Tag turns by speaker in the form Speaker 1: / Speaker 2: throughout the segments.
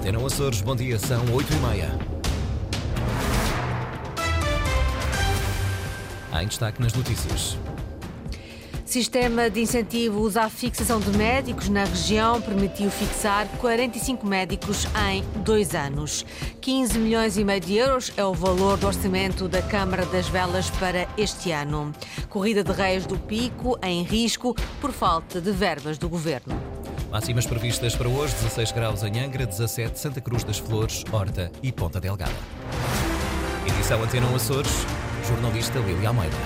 Speaker 1: Antena Açores, bom dia, são 8 e meia. Em destaque nas notícias.
Speaker 2: Sistema de incentivos à fixação de médicos na região permitiu fixar 45 médicos em dois anos. 15 milhões e meio de euros é o valor do orçamento da Câmara das Velas para este ano. Corrida de Reis do Pico em risco por falta de verbas do governo.
Speaker 1: Máximas previstas para hoje: 16 graus em Angra, 17 Santa Cruz das Flores, Horta e Ponta Delgada. Edição Antena Açores, jornalista Lili Almeida.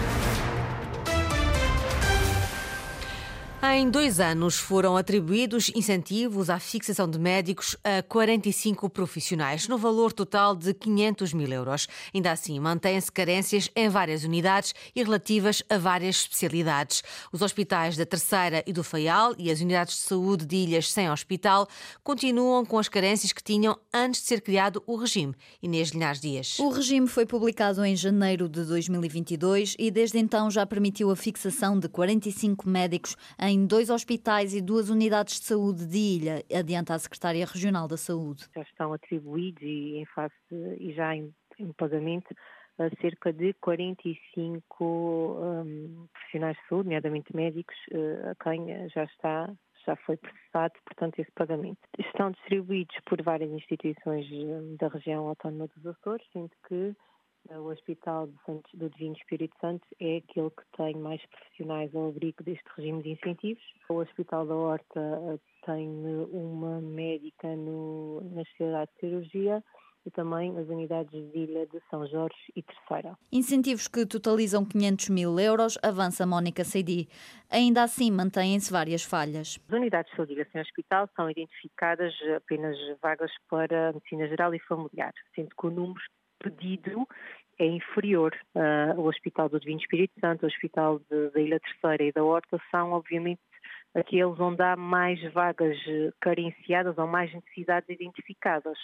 Speaker 2: Em dois anos foram atribuídos incentivos à fixação de médicos a 45 profissionais, no valor total de 500 mil euros. Ainda assim, mantêm-se carências em várias unidades e relativas a várias especialidades. Os hospitais da Terceira e do Faial e as unidades de saúde de ilhas sem hospital continuam com as carências que tinham antes de ser criado o regime. Inês Linhares Dias.
Speaker 3: O regime foi publicado em janeiro de 2022 e desde então já permitiu a fixação de 45 médicos em em dois hospitais e duas unidades de saúde de Ilha, adianta a Secretária Regional da Saúde.
Speaker 4: Já estão atribuídos e, em face, e já em, em pagamento cerca de 45 um, profissionais de saúde, nomeadamente médicos, uh, a quem já está já foi processado, portanto, esse pagamento. Estão distribuídos por várias instituições hum, da região autónoma dos Açores, sendo que o Hospital de Santos, do Divino Espírito Santo é aquele que tem mais profissionais ao abrigo deste regime de incentivos. O Hospital da Horta eh, tem uma médica no, na especialidade de cirurgia e também as unidades de Ilha de São Jorge e Terceira.
Speaker 3: Incentivos que totalizam 500 mil euros, avança Mónica Seidi. Ainda assim, mantêm-se várias falhas.
Speaker 4: As unidades de saúde e hospital são identificadas apenas vagas para medicina geral e familiar, sendo que o número pedido é inferior. Uh, o Hospital do Divino Espírito Santo, o Hospital da Ilha Terceira e da Horta são, obviamente, aqueles onde há mais vagas carenciadas ou mais necessidades identificadas.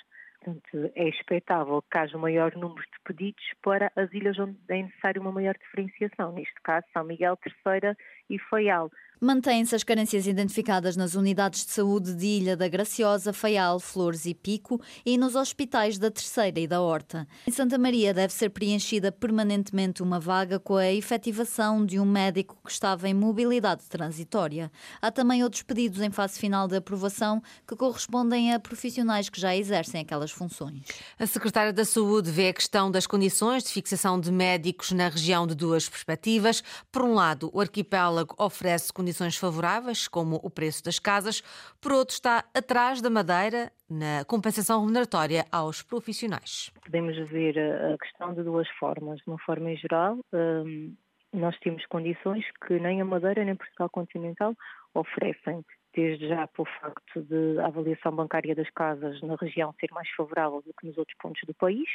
Speaker 4: Portanto, é expectável que haja um maior número de pedidos para as ilhas onde é necessário uma maior diferenciação, neste caso São Miguel Terceira e Faial.
Speaker 3: Mantêm-se as carências identificadas nas unidades de saúde de Ilha da Graciosa, Faial, Flores e Pico e nos hospitais da Terceira e da Horta. Em Santa Maria deve ser preenchida permanentemente uma vaga com a efetivação de um médico que estava em mobilidade transitória. Há também outros pedidos em fase final de aprovação que correspondem a profissionais que já exercem aquelas funções.
Speaker 2: A Secretária da Saúde vê a questão das condições de fixação de médicos na região de duas perspectivas. Por um lado, o arquipélago oferece condições condições favoráveis, como o preço das casas, por outro, está atrás da Madeira na compensação remuneratória aos profissionais.
Speaker 4: Podemos ver a questão de duas formas. De uma forma em geral, hum, nós temos condições que nem a Madeira nem Portugal continental oferecem desde já pelo facto de a avaliação bancária das casas na região ser mais favorável do que nos outros pontos do país,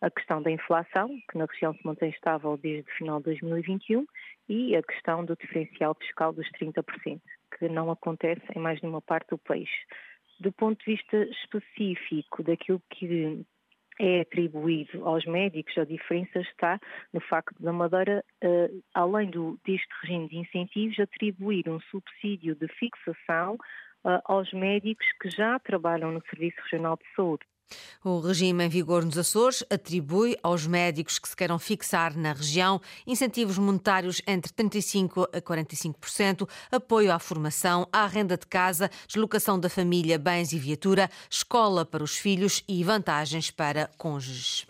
Speaker 4: a questão da inflação, que na região se mantém estável desde o final de 2021, e a questão do diferencial fiscal dos 30%, que não acontece em mais nenhuma parte do país. Do ponto de vista específico daquilo que é atribuído aos médicos, a diferença está no facto da Madeira, uh, além do, deste regime de incentivos, atribuir um subsídio de fixação uh, aos médicos que já trabalham no Serviço Regional de Saúde.
Speaker 2: O regime em vigor nos Açores atribui aos médicos que se queiram fixar na região incentivos monetários entre 35% a 45%, apoio à formação, à renda de casa, deslocação da família, bens e viatura, escola para os filhos e vantagens para cônjuges.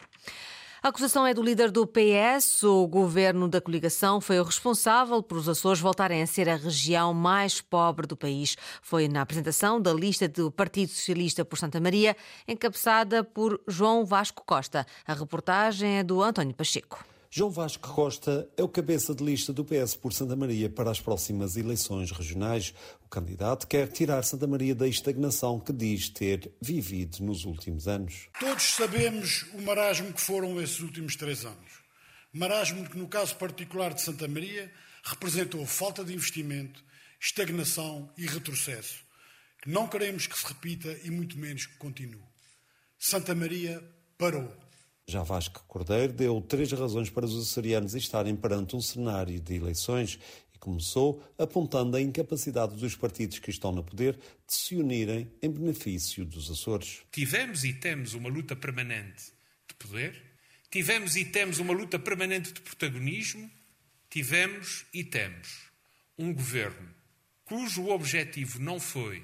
Speaker 2: A acusação é do líder do PS. O governo da coligação foi o responsável por os Açores voltarem a ser a região mais pobre do país. Foi na apresentação da lista do Partido Socialista por Santa Maria, encabeçada por João Vasco Costa. A reportagem é do António Pacheco.
Speaker 5: João Vasco Costa é o cabeça de lista do PS por Santa Maria para as próximas eleições regionais. O candidato quer tirar Santa Maria da estagnação que diz ter vivido nos últimos anos.
Speaker 6: Todos sabemos o marasmo que foram esses últimos três anos. Marasmo que, no caso particular de Santa Maria, representou falta de investimento, estagnação e retrocesso, que não queremos que se repita e muito menos que continue. Santa Maria parou.
Speaker 5: Já Vasco Cordeiro deu três razões para os açorianos estarem perante um cenário de eleições começou apontando a incapacidade dos partidos que estão no poder de se unirem em benefício dos Açores.
Speaker 7: Tivemos e temos uma luta permanente de poder, tivemos e temos uma luta permanente de protagonismo, tivemos e temos um governo cujo objetivo não foi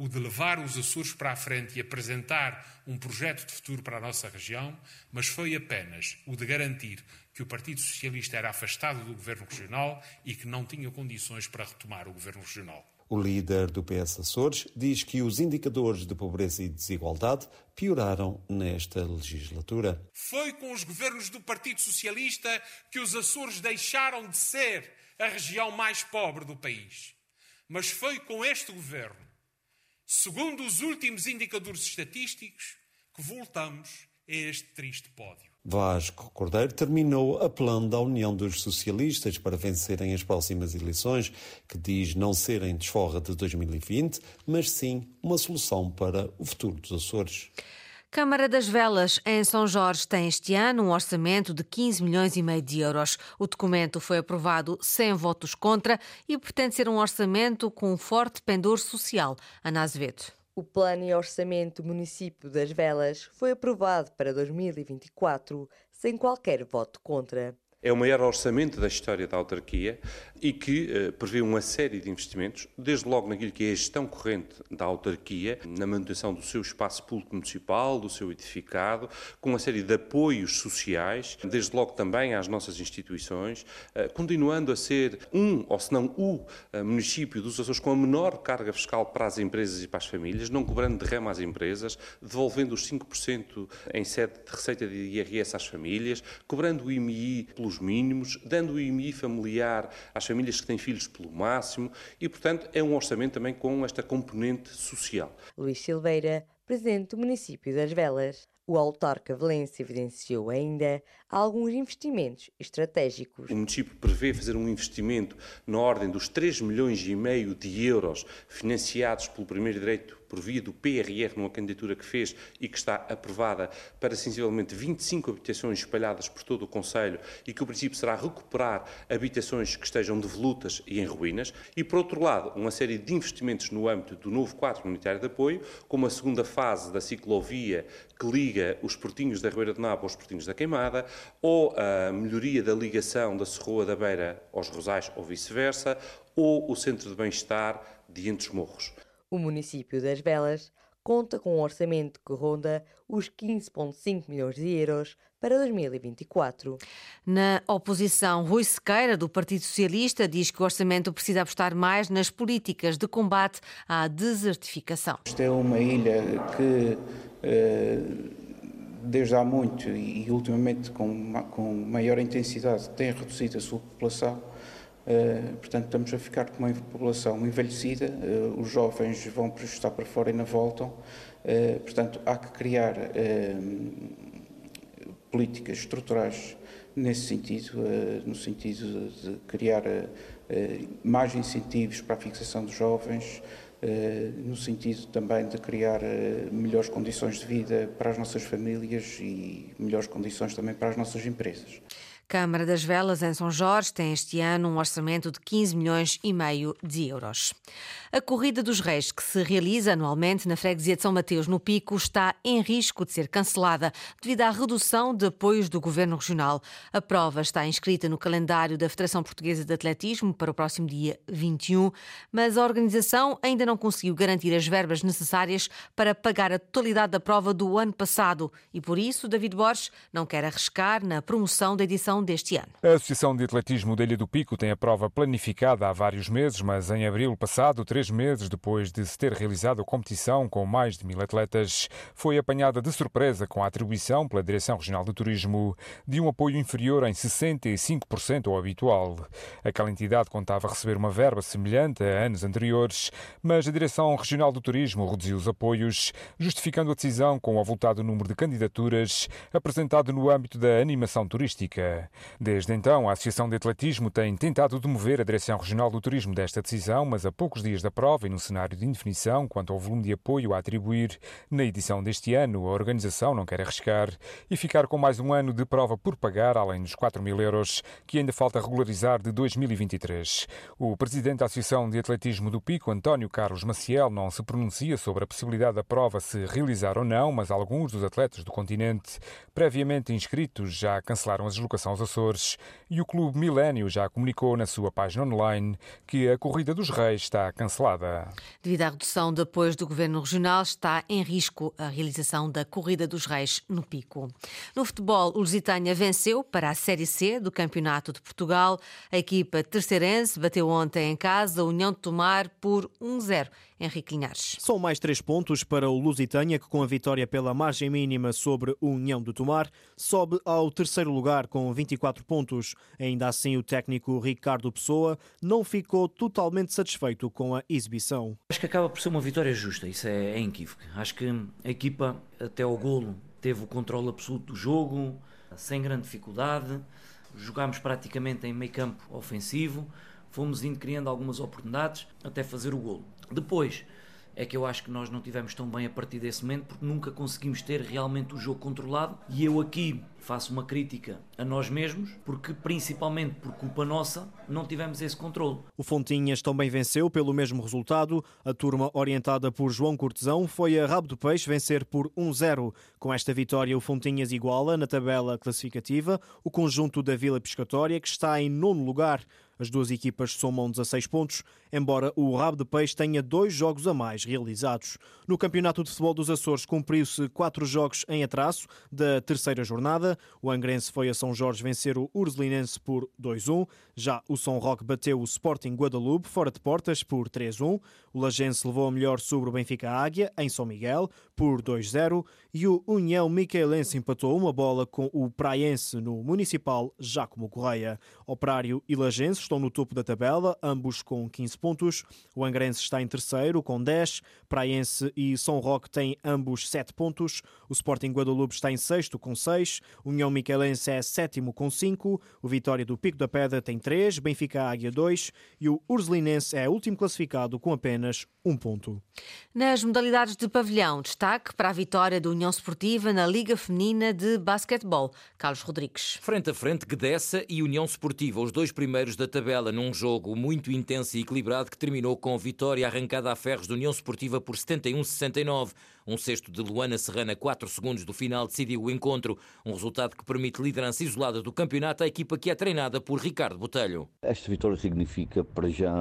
Speaker 7: o de levar os Açores para a frente e apresentar um projeto de futuro para a nossa região, mas foi apenas o de garantir que o Partido Socialista era afastado do governo regional e que não tinha condições para retomar o governo regional.
Speaker 5: O líder do PS Açores diz que os indicadores de pobreza e desigualdade pioraram nesta legislatura.
Speaker 7: Foi com os governos do Partido Socialista que os Açores deixaram de ser a região mais pobre do país. Mas foi com este governo, segundo os últimos indicadores estatísticos, que voltamos a este triste pódio.
Speaker 5: Vasco Cordeiro terminou apelando à União dos Socialistas para vencerem as próximas eleições, que diz não serem desforra de 2020, mas sim uma solução para o futuro dos Açores.
Speaker 2: Câmara das Velas, em São Jorge, tem este ano um orçamento de 15 milhões e meio de euros. O documento foi aprovado sem votos contra e pretende ser um orçamento com um forte pendor social. Ana Azevedo.
Speaker 8: O Plano e Orçamento do Município das Velas foi aprovado para 2024 sem qualquer voto contra.
Speaker 9: É o maior orçamento da história da autarquia e que uh, prevê uma série de investimentos, desde logo naquilo que é a gestão corrente da autarquia, na manutenção do seu espaço público municipal, do seu edificado, com uma série de apoios sociais, desde logo também às nossas instituições, uh, continuando a ser um, ou se não o, uh, município dos Açores com a menor carga fiscal para as empresas e para as famílias, não cobrando de rema às empresas, devolvendo os 5% em sede de receita de IRS às famílias, cobrando o IMI pelos pelos mínimos, dando o IMI familiar às famílias que têm filhos pelo máximo e, portanto, é um orçamento também com esta componente social.
Speaker 8: Luís Silveira, presidente do município das Velas. O autarca Valência evidenciou ainda alguns investimentos estratégicos.
Speaker 9: O município prevê fazer um investimento na ordem dos 3 milhões e meio de euros financiados pelo primeiro direito por via do PRR, numa candidatura que fez e que está aprovada para sensivelmente 25 habitações espalhadas por todo o Conselho e que o princípio será recuperar habitações que estejam devolutas e em ruínas. E, por outro lado, uma série de investimentos no âmbito do novo quadro comunitário de apoio, como a segunda fase da ciclovia que liga os portinhos da Ribeira de Nabo aos portinhos da Queimada, ou a melhoria da ligação da Serroa da Beira aos Rosais ou vice-versa, ou o centro de bem-estar de Entre os Morros.
Speaker 8: O município das Velas conta com um orçamento que ronda os 15,5 milhões de euros para 2024.
Speaker 2: Na oposição, Rui Sequeira, do Partido Socialista, diz que o orçamento precisa apostar mais nas políticas de combate à desertificação.
Speaker 10: Esta é uma ilha que, eh, desde há muito e ultimamente com maior intensidade, tem reduzido a sua população Uh, portanto, estamos a ficar com uma população envelhecida, uh, os jovens vão estar para fora e não voltam. Uh, portanto, há que criar políticas estruturais nesse sentido, no sentido de criar mais incentivos para a fixação dos jovens, no sentido também de criar melhores condições de vida para as nossas famílias e melhores condições também para as nossas empresas.
Speaker 2: Câmara das Velas, em São Jorge, tem este ano um orçamento de 15 milhões e meio de euros. A Corrida dos Reis, que se realiza anualmente na freguesia de São Mateus, no Pico, está em risco de ser cancelada devido à redução de apoios do Governo Regional. A prova está inscrita no calendário da Federação Portuguesa de Atletismo para o próximo dia 21, mas a organização ainda não conseguiu garantir as verbas necessárias para pagar a totalidade da prova do ano passado e, por isso, David Borges não quer arriscar na promoção da edição deste ano.
Speaker 11: A Associação de Atletismo da Ilha do Pico tem a prova planificada há vários meses, mas em abril passado, três meses depois de se ter realizado a competição com mais de mil atletas, foi apanhada de surpresa com a atribuição pela Direção Regional de Turismo de um apoio inferior em 65% ao habitual. Aquela entidade contava receber uma verba semelhante a anos anteriores, mas a Direção Regional do Turismo reduziu os apoios, justificando a decisão com o avultado número de candidaturas apresentado no âmbito da animação turística. Desde então, a Associação de Atletismo tem tentado demover a Direção Regional do Turismo desta decisão, mas a poucos dias da prova e no cenário de indefinição quanto ao volume de apoio a atribuir na edição deste ano, a organização não quer arriscar e ficar com mais um ano de prova por pagar, além dos 4 mil euros que ainda falta regularizar de 2023. O presidente da Associação de Atletismo do Pico, António Carlos Maciel, não se pronuncia sobre a possibilidade da prova se realizar ou não, mas alguns dos atletas do continente previamente inscritos já cancelaram a deslocação aos Açores e o Clube Milênio já comunicou na sua página online que a Corrida dos Reis está cancelada.
Speaker 2: Devido à redução de apoios do Governo Regional, está em risco a realização da Corrida dos Reis no Pico. No futebol, o Lusitânia venceu para a Série C do Campeonato de Portugal. A equipa terceirense bateu ontem em casa a União de Tomar por 1-0. Henrique Linhares.
Speaker 12: São mais três pontos para o Lusitânia, que com a vitória pela margem mínima sobre o União de Tomar, sobe ao terceiro lugar com 24 pontos. Ainda assim, o técnico Ricardo Pessoa não ficou totalmente satisfeito com a exibição.
Speaker 13: Acho que acaba por ser uma vitória justa, isso é, é inequívoco. Acho que a equipa, até ao golo, teve o controle absoluto do jogo, sem grande dificuldade. Jogámos praticamente em meio campo ofensivo, fomos indo criando algumas oportunidades até fazer o golo. Depois é que eu acho que nós não tivemos tão bem a partir desse momento porque nunca conseguimos ter realmente o jogo controlado e eu aqui faço uma crítica a nós mesmos porque principalmente por culpa nossa não tivemos esse controle.
Speaker 12: O Fontinhas também venceu pelo mesmo resultado. A turma orientada por João Cortesão foi a Rabo do Peixe vencer por 1-0. Com esta vitória o Fontinhas iguala na tabela classificativa o conjunto da Vila Pescatória que está em nono lugar. As duas equipas somam 16 pontos, embora o Rabo de Peixe tenha dois jogos a mais realizados. No Campeonato de Futebol dos Açores cumpriu-se quatro jogos em atraso da terceira jornada. O Angrense foi a São Jorge vencer o Ursulinense por 2-1. Já o São Roque bateu o Sporting Guadalupe fora de portas por 3-1. O Lagense levou a melhor sobre o Benfica Águia em São Miguel por 2-0 e o União Micaelense empatou uma bola com o Praense no Municipal Jacomo Correia. Operário e Lagense estão no topo da tabela, ambos com 15 pontos. O Angrense está em terceiro, com 10. Praense e São Roque têm ambos 7 pontos. O Sporting Guadalupe está em sexto, com 6. União Miquelense é sétimo, com 5. O Vitória do Pico da Pedra tem 3. Benfica Águia, 2. E o Ursulinense é último classificado, com apenas um ponto.
Speaker 2: Nas modalidades de pavilhão, destaque para a vitória da União Esportiva na Liga Feminina de Basquetebol. Carlos Rodrigues.
Speaker 14: Frente a frente, Gdessa e União Esportiva, os dois primeiros da tabela, num jogo muito intenso e equilibrado que terminou com vitória arrancada a ferros da União Esportiva por 71-69. Um sexto de Luana Serrana, 4 segundos do final, decidiu o encontro. Um resultado que permite liderança isolada do campeonato à equipa que é treinada por Ricardo Botelho.
Speaker 15: Esta vitória significa, para já,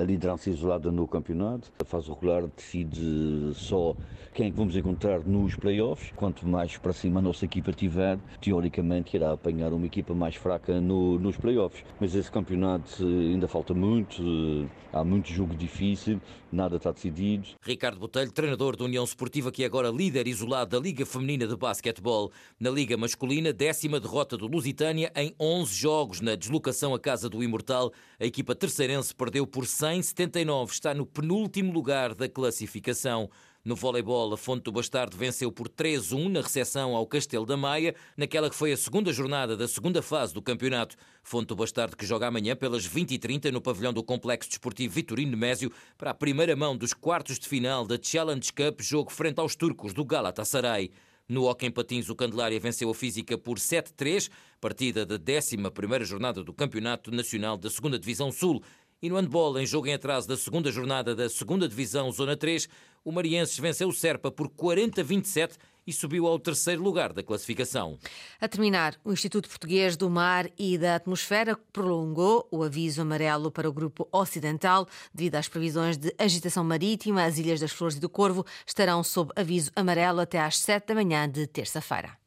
Speaker 15: a liderança isolada no campeonato. A fase regular decide só quem é que vamos encontrar nos playoffs. Quanto mais para cima a nossa equipa tiver, teoricamente irá apanhar uma equipa mais fraca no, nos playoffs. Mas esse campeonato ainda falta muito, há muito jogo difícil, nada está decidido.
Speaker 14: Ricardo Botelho, treinador da União Esportiva, que é agora líder isolado da Liga Feminina de Basquetebol. Na Liga Masculina, décima derrota do Lusitânia em 11 jogos na deslocação à casa do Imortal. A equipa terceirense perdeu por 179, está no penúltimo lugar da classificação. No voleibol, a Fonte do Bastardo venceu por 3-1 na recepção ao Castelo da Maia, naquela que foi a segunda jornada da segunda fase do campeonato. Fonte do Bastardo que joga amanhã pelas 20h30 no pavilhão do Complexo Desportivo Vitorino Nemésio para a primeira mão dos quartos de final da Challenge Cup, jogo frente aos turcos do Galatasaray. No Hockey em Patins, o Candelária venceu a Física por 7-3, partida da 11ª jornada do Campeonato Nacional da 2 Divisão Sul. E no handball, em jogo em atraso da segunda jornada da 2 Divisão Zona 3, o Marienses venceu o Serpa por 40-27 e subiu ao terceiro lugar da classificação.
Speaker 2: A terminar, o Instituto Português do Mar e da Atmosfera prolongou o aviso amarelo para o grupo ocidental devido às previsões de agitação marítima. As Ilhas das Flores e do Corvo estarão sob aviso amarelo até às 7 da manhã de terça-feira.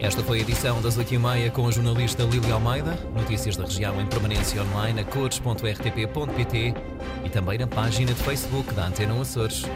Speaker 1: Esta foi a edição das 8h30 com a jornalista Lília Almeida. Notícias da região em permanência online a cores.rtp.pt e também na página de Facebook da Antena Açores.